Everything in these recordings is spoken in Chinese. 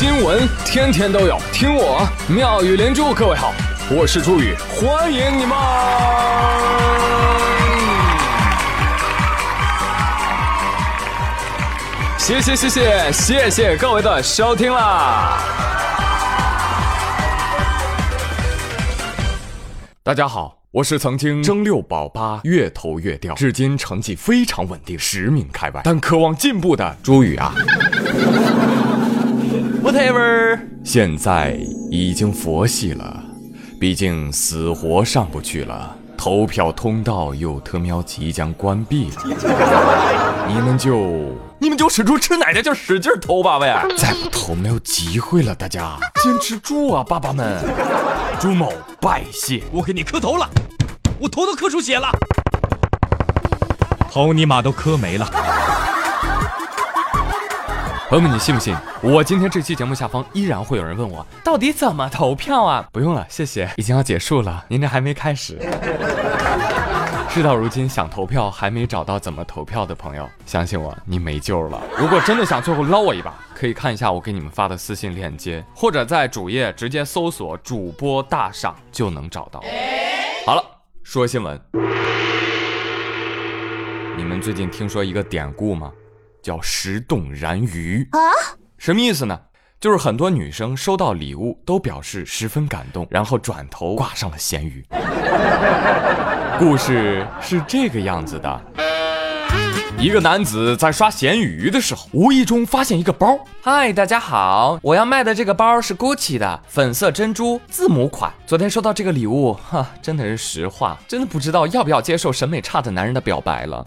新闻天天都有，听我妙语连珠。各位好，我是朱宇，欢迎你们！谢谢谢谢谢谢各位的收听啦！大家好。我是曾经争六保八，越投越掉，至今成绩非常稳定，十名开外，但渴望进步的朱宇啊。Whatever，现在已经佛系了，毕竟死活上不去了，投票通道又特喵即将关闭了，你们就你们就使出吃奶的劲使劲投吧喂，再不投没有机会了，大家。坚持住啊，爸爸们。朱某拜谢，我给你磕头了，我头都磕出血了，头你妈都磕没了。朋友们，你信不信？我今天这期节目下方依然会有人问我，到底怎么投票啊？不用了，谢谢，已经要结束了，您这还没开始。事到如今，想投票还没找到怎么投票的朋友，相信我，你没救了。如果真的想最后捞我一把，可以看一下我给你们发的私信链接，或者在主页直接搜索“主播大赏”就能找到。好了，说新闻。你们最近听说一个典故吗？叫石洞燃鱼啊？什么意思呢？就是很多女生收到礼物都表示十分感动，然后转头挂上了咸鱼。故事是这个样子的：一个男子在刷咸鱼的时候，无意中发现一个包。嗨，大家好，我要卖的这个包是 GUCCI 的粉色珍珠字母款。昨天收到这个礼物，哈，真的是实话，真的不知道要不要接受审美差的男人的表白了。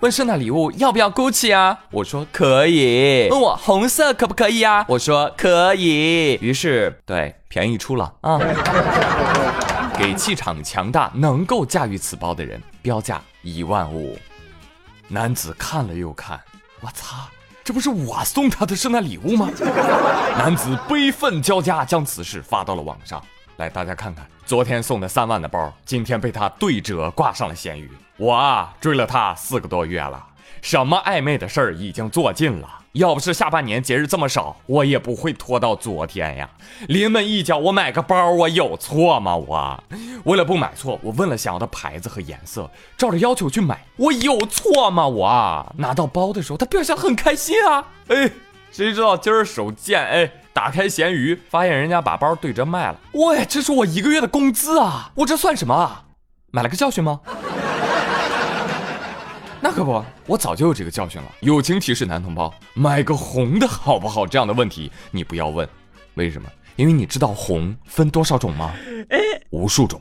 问圣诞礼物要不要 GUCCI 啊？我说可以。问我红色可不可以啊？我说可以。于是，对，便宜出了啊。给气场强大、能够驾驭此包的人标价一万五。男子看了又看，我擦，这不是我送他的圣诞礼物吗？男子悲愤交加，将此事发到了网上。来，大家看看，昨天送的三万的包，今天被他对折挂上了咸鱼。我啊，追了他四个多月了，什么暧昧的事儿已经做尽了。要不是下半年节日这么少，我也不会拖到昨天呀。临门一脚，我买个包，我有错吗？我为了不买错，我问了想要的牌子和颜色，照着要求去买，我有错吗？我拿到包的时候，他表现很开心啊。哎，谁知道今儿手贱，哎，打开闲鱼，发现人家把包对折卖了。喂，这是我一个月的工资啊！我这算什么啊？买了个教训吗？那可不，我早就有这个教训了。友情提示男同胞，买个红的好不好？这样的问题你不要问，为什么？因为你知道红分多少种吗？无数种。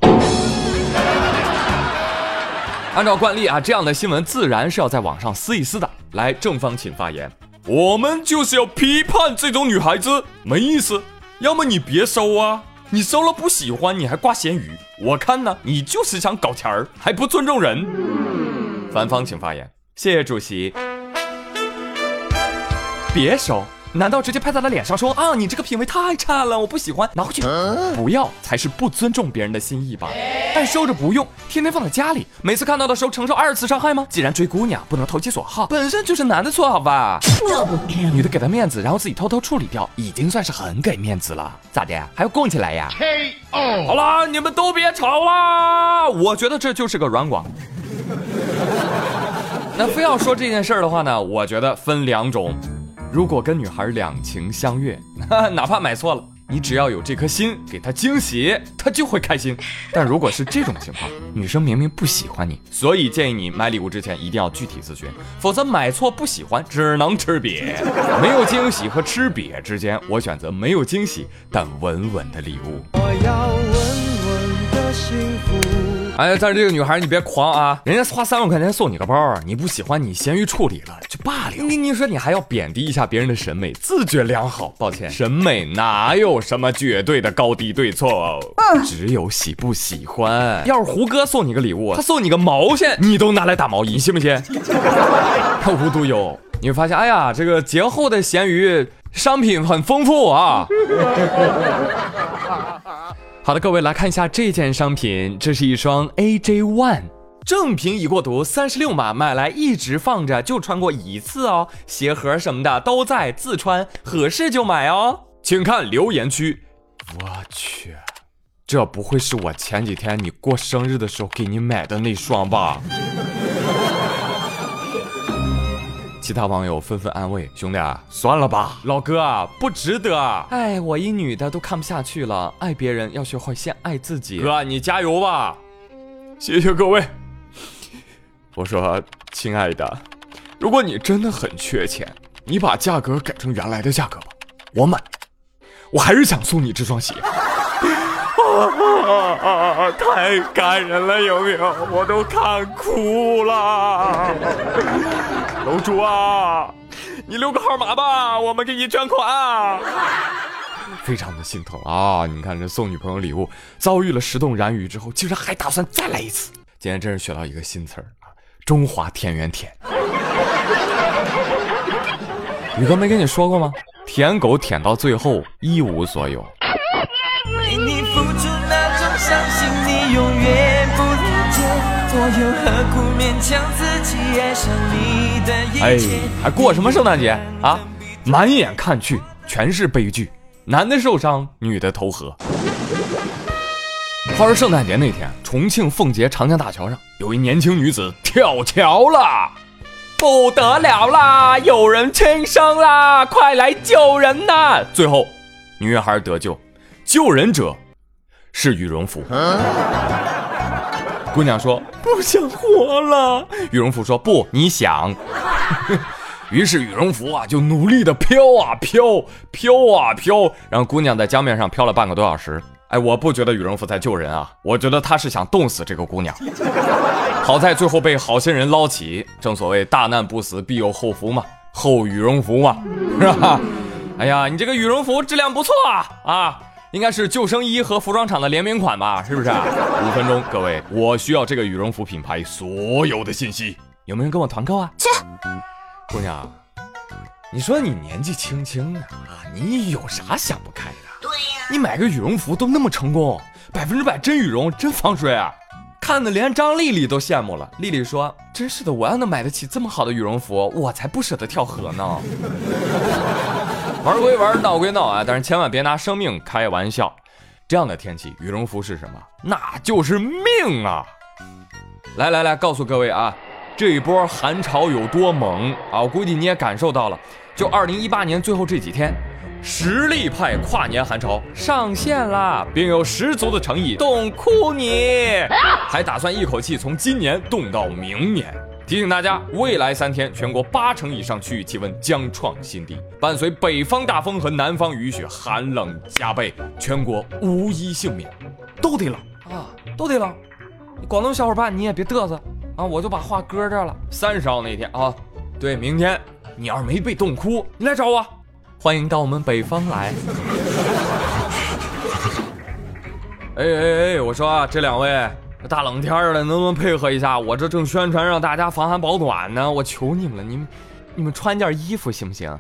按照惯例啊，这样的新闻自然是要在网上撕一撕的。来，正方请发言。我们就是要批判这种女孩子，没意思。要么你别收啊，你收了不喜欢，你还挂咸鱼，我看呢，你就是想搞钱儿，还不尊重人。反方请发言，谢谢主席。别收，难道直接拍在他脸上说啊，你这个品味太差了，我不喜欢，拿回去。不要才是不尊重别人的心意吧？但收着不用，天天放在家里，每次看到的时候承受二次伤害吗？既然追姑娘不能投其所好，本身就是男的错，好吧？女的给他面子，然后自己偷偷处理掉，已经算是很给面子了。咋的？还要供起来呀？K.O. 好了，你们都别吵啦，我觉得这就是个软广。那非要说这件事儿的话呢，我觉得分两种。如果跟女孩两情相悦，哪怕买错了，你只要有这颗心，给她惊喜，她就会开心。但如果是这种情况，女生明明不喜欢你，所以建议你买礼物之前一定要具体咨询，否则买错不喜欢，只能吃瘪。没有惊喜和吃瘪之间，我选择没有惊喜但稳稳的礼物。我要稳稳的幸福。哎，但是这个女孩你别狂啊！人家花三万块钱送你个包，你不喜欢你咸鱼处理了就罢了。你你说你还要贬低一下别人的审美，自觉良好。抱歉，审美哪有什么绝对的高低对错，只有喜不喜欢。要是胡歌送你个礼物，他送你个毛线，你都拿来打毛衣，信不信？无独有，你会发现，哎呀，这个节后的咸鱼商品很丰富啊。好的，各位来看一下这件商品，这是一双 AJ One 正品已过毒，三十六码，买来一直放着，就穿过一次哦。鞋盒什么的都在，自穿合适就买哦。请看留言区。我去，这不会是我前几天你过生日的时候给你买的那双吧？其他网友纷纷安慰兄弟，算了吧，老哥啊，不值得。哎，我一女的都看不下去了，爱别人要学会先爱自己。哥，你加油吧！谢谢各位。我说，亲爱的，如果你真的很缺钱，你把价格改成原来的价格吧，我买。我还是想送你这双鞋。啊，太感人了，有没有？我都看哭了。楼主啊，你留个号码吧，我们给你捐款。非常的心疼啊！你看这送女朋友礼物，遭遇了十动燃雨之后，竟然还打算再来一次。今天真是学到一个新词儿啊，中华田园舔。宇哥没跟你说过吗？舔狗舔到最后一无所有。为你付出那种伤心，你永远不了解，我又何苦勉强自己爱上你？哎，还过什么圣诞节啊？满眼看去全是悲剧，男的受伤，女的投河。话说圣诞节那天，重庆奉节长江大桥上有一年轻女子跳桥了，不得了啦！有人轻生啦，快来救人呐！最后，女孩得救。救人者是羽绒服。姑娘说不想活了。羽绒服说不，你想。于是羽绒服啊就努力的飘啊飘，飘啊飘，然后姑娘在江面上飘了半个多小时。哎，我不觉得羽绒服在救人啊，我觉得他是想冻死这个姑娘。好在最后被好心人捞起。正所谓大难不死必有后福嘛，厚羽绒服嘛，是吧？哎呀，你这个羽绒服质量不错啊啊！应该是救生衣和服装厂的联名款吧，是不是？五分钟，各位，我需要这个羽绒服品牌所有的信息，有没有人跟我团购啊？去，姑娘，你说你年纪轻轻的啊，你有啥想不开的？对呀，你买个羽绒服都那么成功，百分之百真羽绒，真防水啊，看的连张丽丽都羡慕了。丽丽说：“真是的，我要能买得起这么好的羽绒服，我才不舍得跳河呢。”玩归玩，闹归闹啊，但是千万别拿生命开玩笑。这样的天气，羽绒服是什么？那就是命啊！来来来，告诉各位啊，这一波寒潮有多猛啊！我估计你也感受到了。就二零一八年最后这几天，实力派跨年寒潮上线啦，并有十足的诚意冻哭你，还打算一口气从今年冻到明年。提醒大家，未来三天，全国八成以上区域气温将创新低，伴随北方大风和南方雨雪，寒冷加倍，全国无一幸免，都得冷啊，都得冷。广东小伙伴，你也别嘚瑟啊，我就把话搁这了。三十号那天啊，对，明天你要是没被冻哭，你来找我，欢迎到我们北方来。哎哎哎，我说啊，这两位。大冷天的，能不能配合一下？我这正宣传让大家防寒保暖呢，我求你们了，你们你们穿件衣服行不行？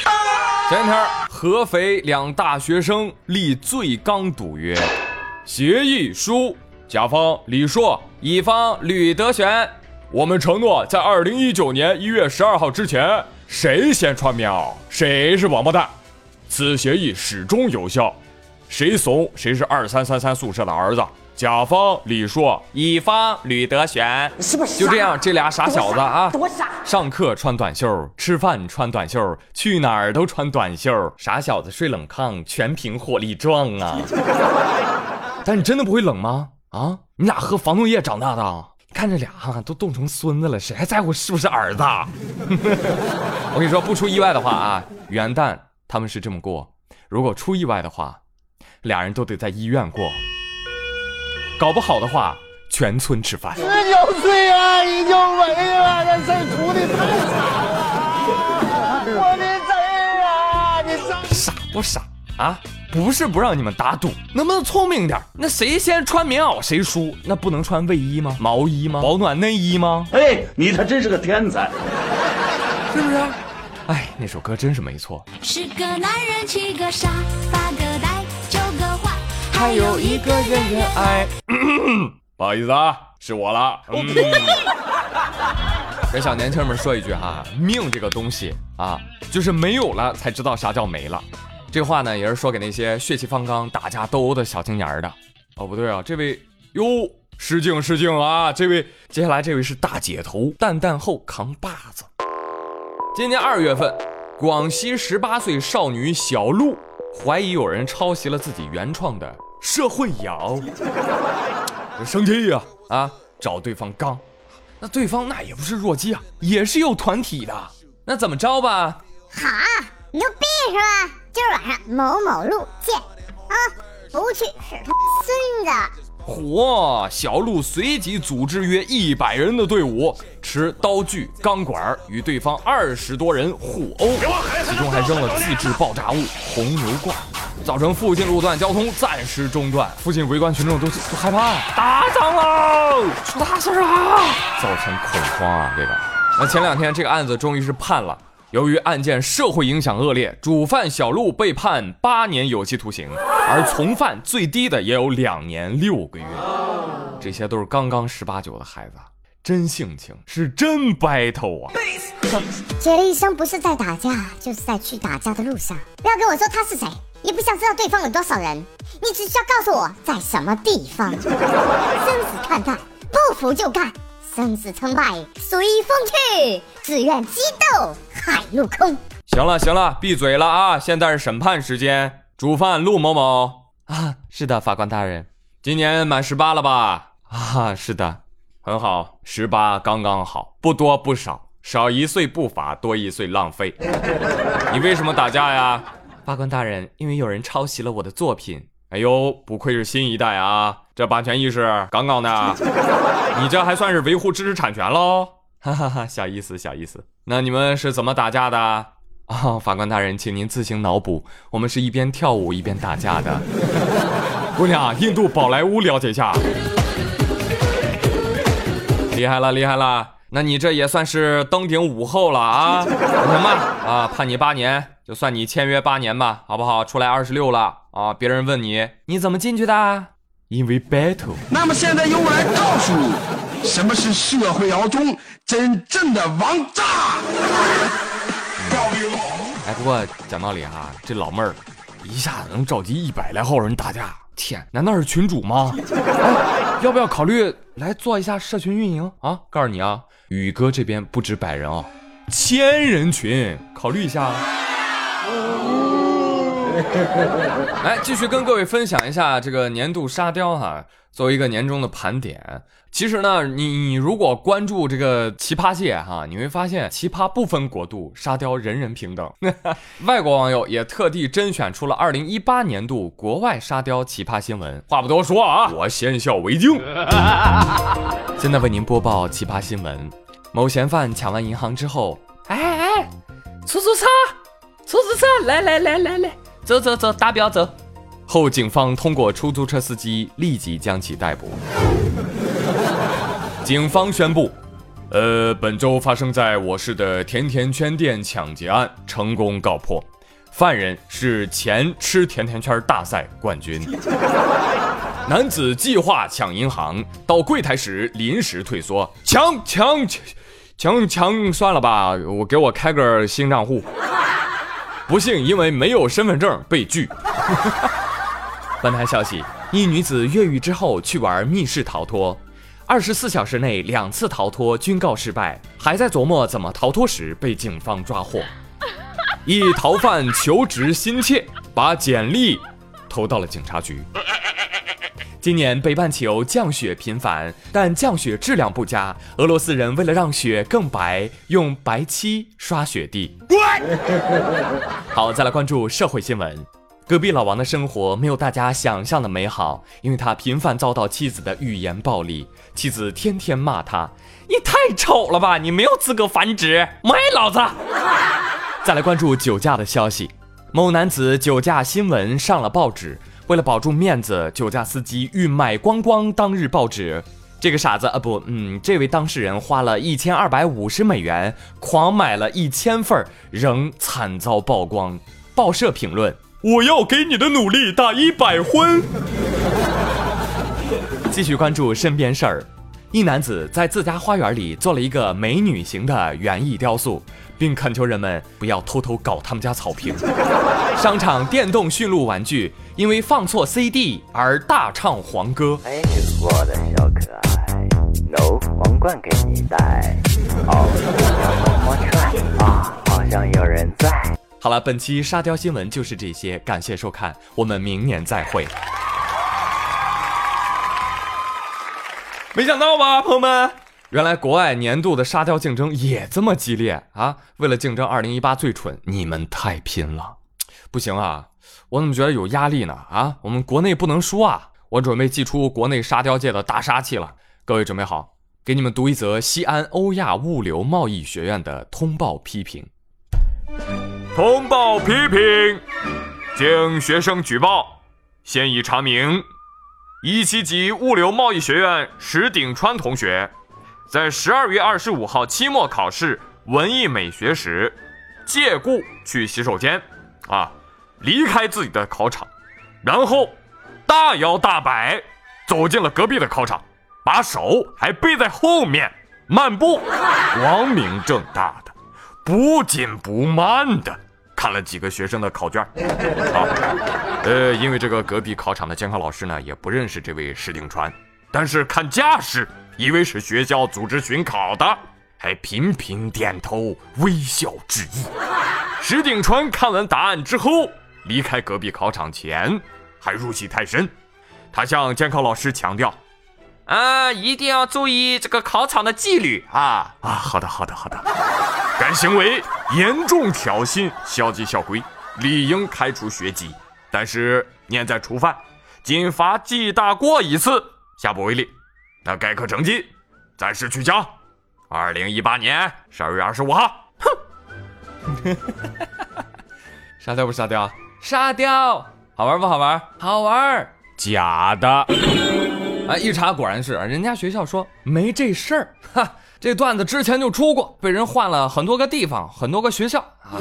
前天，合肥两大学生立最刚赌约，协议书，甲方李硕，乙方吕德全，我们承诺在二零一九年一月十二号之前，谁先穿棉袄，谁是王八蛋。此协议始终有效，谁怂，谁是二三三三宿舍的儿子。甲方李硕，乙方吕德玄，是不是？就这样，这俩傻小子啊，多傻！上课穿短袖，吃饭穿短袖，去哪儿都穿短袖。傻小子睡冷炕，全凭火力壮啊！但你真的不会冷吗？啊，你俩喝防冻液长大的？看这俩哈都冻成孙子了，谁还在乎是不是儿子？我跟你说，不出意外的话啊，元旦他们是这么过；如果出意外的话，俩人都得在医院过。搞不好的话，全村吃饭。十九岁啊，你就没了，这事儿出的太惨了！我的贼啊，你傻不傻啊？不是不让你们打赌，能不能聪明点？那谁先穿棉袄谁输？那不能穿卫衣吗？毛衣吗？保暖内衣吗？哎，你他真是个天才，是不是？哎，那首歌真是没错。十个男人七个傻，八个。还有一个人人爱，不好意思啊，是我了。给小年轻们说一句哈，命这个东西啊，就是没有了才知道啥叫没了。这话呢也是说给那些血气方刚、打架斗殴的小青年的。哦，不对啊，这位哟，失敬失敬啊！这位接下来这位是大姐头，蛋蛋后扛把子。今年二月份，广西十八岁少女小鹿怀疑有人抄袭了自己原创的社会摇，生气呀啊！找对方刚，那对方那也不是弱鸡啊，也是有团体的。那怎么着吧？好，牛逼是吧？今儿晚上某某路见啊！不去是他孙子。嚯！小鹿随即组织约一百人的队伍，持刀具、钢管与对方二十多人互殴，其中还扔了自制爆炸物红牛罐，造成附近路段交通暂时中断，附近围观群众都都害怕，打仗喽，出大事啊，造成恐慌啊！这个，那前两天这个案子终于是判了。由于案件社会影响恶劣，主犯小鹿被判八年有期徒刑，而从犯最低的也有两年六个月。这些都是刚刚十八九的孩子，真性情，是真 battle 啊！杰了一生不是在打架，就是在去打架的路上。不要跟我说他是谁，也不想知道对方有多少人，你只需要告诉我在什么地方。生死看淡，不服就干。生死成败随风去，只愿激斗海陆空。行了行了，闭嘴了啊！现在是审判时间。主犯陆某某啊，是的，法官大人，今年满十八了吧？啊，是的，很好，十八刚刚好，不多不少，少一岁不罚，多一岁浪费。你为什么打架呀？法官大人，因为有人抄袭了我的作品。哎呦，不愧是新一代啊，这版权意识杠杠的。你这还算是维护知识产权喽？哈哈哈，小意思，小意思。那你们是怎么打架的？啊，法官大人，请您自行脑补。我们是一边跳舞一边打架的。姑娘，印度宝莱坞了解一下。厉害了，厉害了。那你这也算是登顶午后了啊？行吧，啊，判你八年，就算你签约八年吧，好不好？出来二十六了。啊！别人问你，你怎么进去的？因为 battle。那么现在由我来告诉你，什么是社会摇中真正的王炸。哎，不过讲道理哈，这老妹儿一下子能召集一百来号人打架，天，难道是群主吗？哎，要不要考虑来做一下社群运营啊？告诉你啊，宇哥这边不止百人哦，千人群，考虑一下。来，继续跟各位分享一下这个年度沙雕哈，作为一个年终的盘点。其实呢，你你如果关注这个奇葩界哈，你会发现奇葩不分国度，沙雕人人平等。外国网友也特地甄选出了2018年度国外沙雕奇葩新闻。话不多说啊，我先笑为敬。现在为您播报奇葩新闻：某嫌犯抢完银行之后，哎哎，出租车，出租车，来来来来来。走走走，达标走。后警方通过出租车司机立即将其逮捕。警方宣布，呃，本周发生在我市的甜甜圈店抢劫案成功告破，犯人是前吃甜甜圈大赛冠军。男子计划抢银行，到柜台时临时退缩，抢抢抢抢抢，算了吧，我给我开个新账户。不幸因为没有身份证被拒。本台消息：一女子越狱之后去玩密室逃脱，二十四小时内两次逃脱均告失败，还在琢磨怎么逃脱时被警方抓获。一逃犯求职心切，把简历投到了警察局。今年北半球降雪频繁，但降雪质量不佳。俄罗斯人为了让雪更白，用白漆刷雪地。好，再来关注社会新闻。隔壁老王的生活没有大家想象的美好，因为他频繁遭到妻子的语言暴力，妻子天天骂他：“你太丑了吧，你没有资格繁殖，卖老子！”再来关注酒驾的消息。某男子酒驾新闻上了报纸。为了保住面子，酒驾司机欲买光光当日报纸。这个傻子啊，不，嗯，这位当事人花了一千二百五十美元，狂买了一千份，仍惨遭曝光。报社评论：我要给你的努力打一百分。继续关注身边事儿，一男子在自家花园里做了一个美女型的园艺雕塑，并恳求人们不要偷偷搞他们家草坪。商场电动驯鹿玩具因为放错 CD 而大唱黄歌。哎，我的小可爱，no 皇冠给你戴，哦，摸摸踹啊，好像有人在。好了，本期沙雕新闻就是这些，感谢收看，我们明年再会。没想到吧，朋友们，原来国外年度的沙雕竞争也这么激烈啊！为了竞争二零一八最蠢，你们太拼了，不行啊！我怎么觉得有压力呢？啊，我们国内不能输啊！我准备祭出国内沙雕界的大杀器了，各位准备好，给你们读一则西安欧亚物流贸易学院的通报批评。通报批评，经学生举报，现已查明。一七级物流贸易学院石鼎川同学，在十二月二十五号期末考试文艺美学时，借故去洗手间，啊，离开自己的考场，然后大摇大摆走进了隔壁的考场，把手还背在后面漫步，光明正大的，不紧不慢的。看了几个学生的考卷，好，呃，因为这个隔壁考场的监考老师呢也不认识这位石鼎川，但是看架势，以为是学校组织巡考的，还频频点头微笑致意。石鼎川看完答案之后，离开隔壁考场前还入戏太深，他向监考老师强调。啊，一定要注意这个考场的纪律啊！啊，好的，好的，好的。该行为严重挑衅校纪校规，理应开除学籍。但是念在初犯，仅罚记大过一次，下不为例。那该科成绩暂时取消。二零一八年十二月二十五号。哼，沙雕不沙雕？沙雕，好玩不好玩？好玩。假的。啊，一查果然是，人家学校说没这事儿。哈，这段子之前就出过，被人换了很多个地方，很多个学校啊。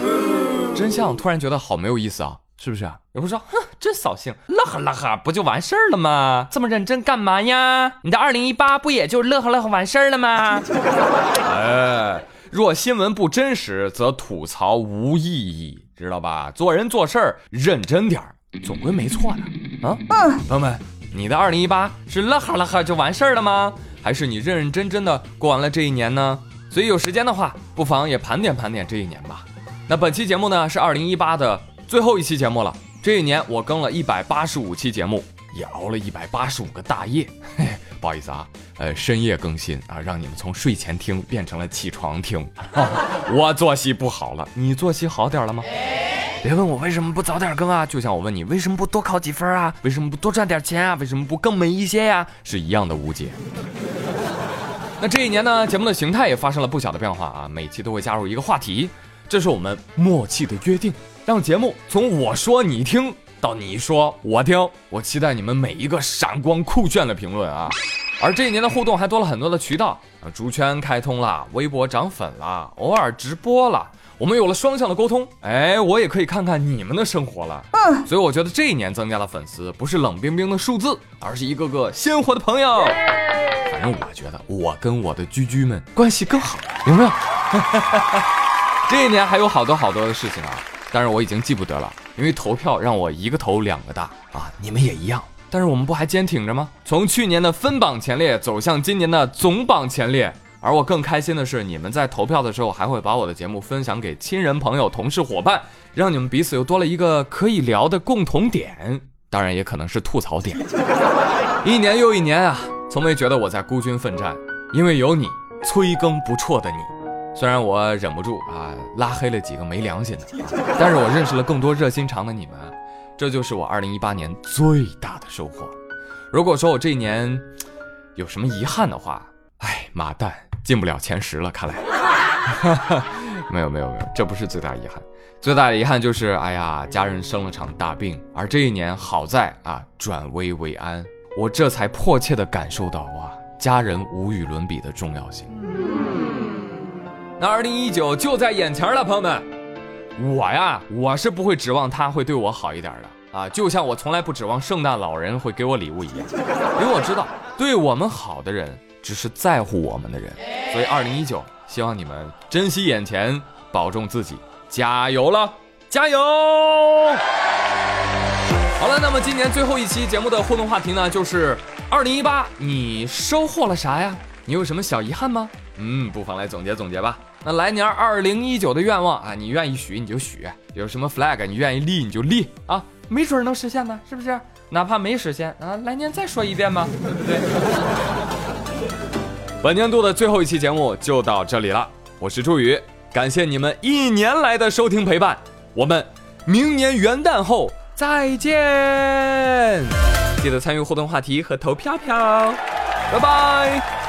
真相突然觉得好没有意思啊，是不是啊？有人说，哼，真扫兴，乐呵乐呵不就完事儿了吗？这么认真干嘛呀？你的二零一八不也就乐呵乐呵完事儿了吗？哎，若新闻不真实，则吐槽无意义，知道吧？做人做事儿认真点儿，总归没错的啊。嗯，朋友们。你的二零一八是乐哈乐哈就完事儿了吗？还是你认认真真的过完了这一年呢？所以有时间的话，不妨也盘点盘点这一年吧。那本期节目呢是二零一八的最后一期节目了。这一年我更了一百八十五期节目，也熬了一百八十五个大夜。嘿，不好意思啊，呃，深夜更新啊，让你们从睡前听变成了起床听。我作息不好了，你作息好点了吗？别问我为什么不早点更啊，就像我问你为什么不多考几分啊，为什么不多赚点钱啊，为什么不更美一些呀，是一样的无解。那这一年呢，节目的形态也发生了不小的变化啊，每期都会加入一个话题，这是我们默契的约定，让节目从我说你听到你说我听。我期待你们每一个闪光酷炫的评论啊。而这一年的互动还多了很多的渠道啊，猪圈开通了，微博涨粉了，偶尔直播了。我们有了双向的沟通，哎，我也可以看看你们的生活了。嗯，所以我觉得这一年增加的粉丝不是冷冰冰的数字，而是一个个鲜活的朋友。反正我觉得我跟我的居居们关系更好，有没有？这一年还有好多好多的事情啊，但是我已经记不得了，因为投票让我一个头两个大啊，你们也一样。但是我们不还坚挺着吗？从去年的分榜前列走向今年的总榜前列。而我更开心的是，你们在投票的时候还会把我的节目分享给亲人、朋友、同事、伙伴，让你们彼此又多了一个可以聊的共同点，当然也可能是吐槽点。一年又一年啊，从没觉得我在孤军奋战，因为有你，催更不辍的你。虽然我忍不住啊拉黑了几个没良心的，但是我认识了更多热心肠的你们，这就是我二零一八年最大的收获。如果说我这一年有什么遗憾的话，哎，妈蛋！进不了前十了，看来。没有没有没有，这不是最大遗憾，最大的遗憾就是，哎呀，家人生了场大病，而这一年好在啊，转危为安，我这才迫切的感受到哇，家人无与伦比的重要性。那二零一九就在眼前了，朋友们，我呀，我是不会指望他会对我好一点的啊，就像我从来不指望圣诞老人会给我礼物一样，因为我知道，对我们好的人。只是在乎我们的人，所以二零一九，希望你们珍惜眼前，保重自己，加油了，加油！好了，那么今年最后一期节目的互动话题呢，就是二零一八，你收获了啥呀？你有什么小遗憾吗？嗯，不妨来总结总结吧。那来年二零一九的愿望啊，你愿意许你就许，有什么 flag 你愿意立你就立啊，没准能实现呢，是不是？哪怕没实现啊，来年再说一遍吧，对不对？本年度的最后一期节目就到这里了，我是朱宇，感谢你们一年来的收听陪伴，我们明年元旦后再见，记得参与互动话题和投票票，拜拜。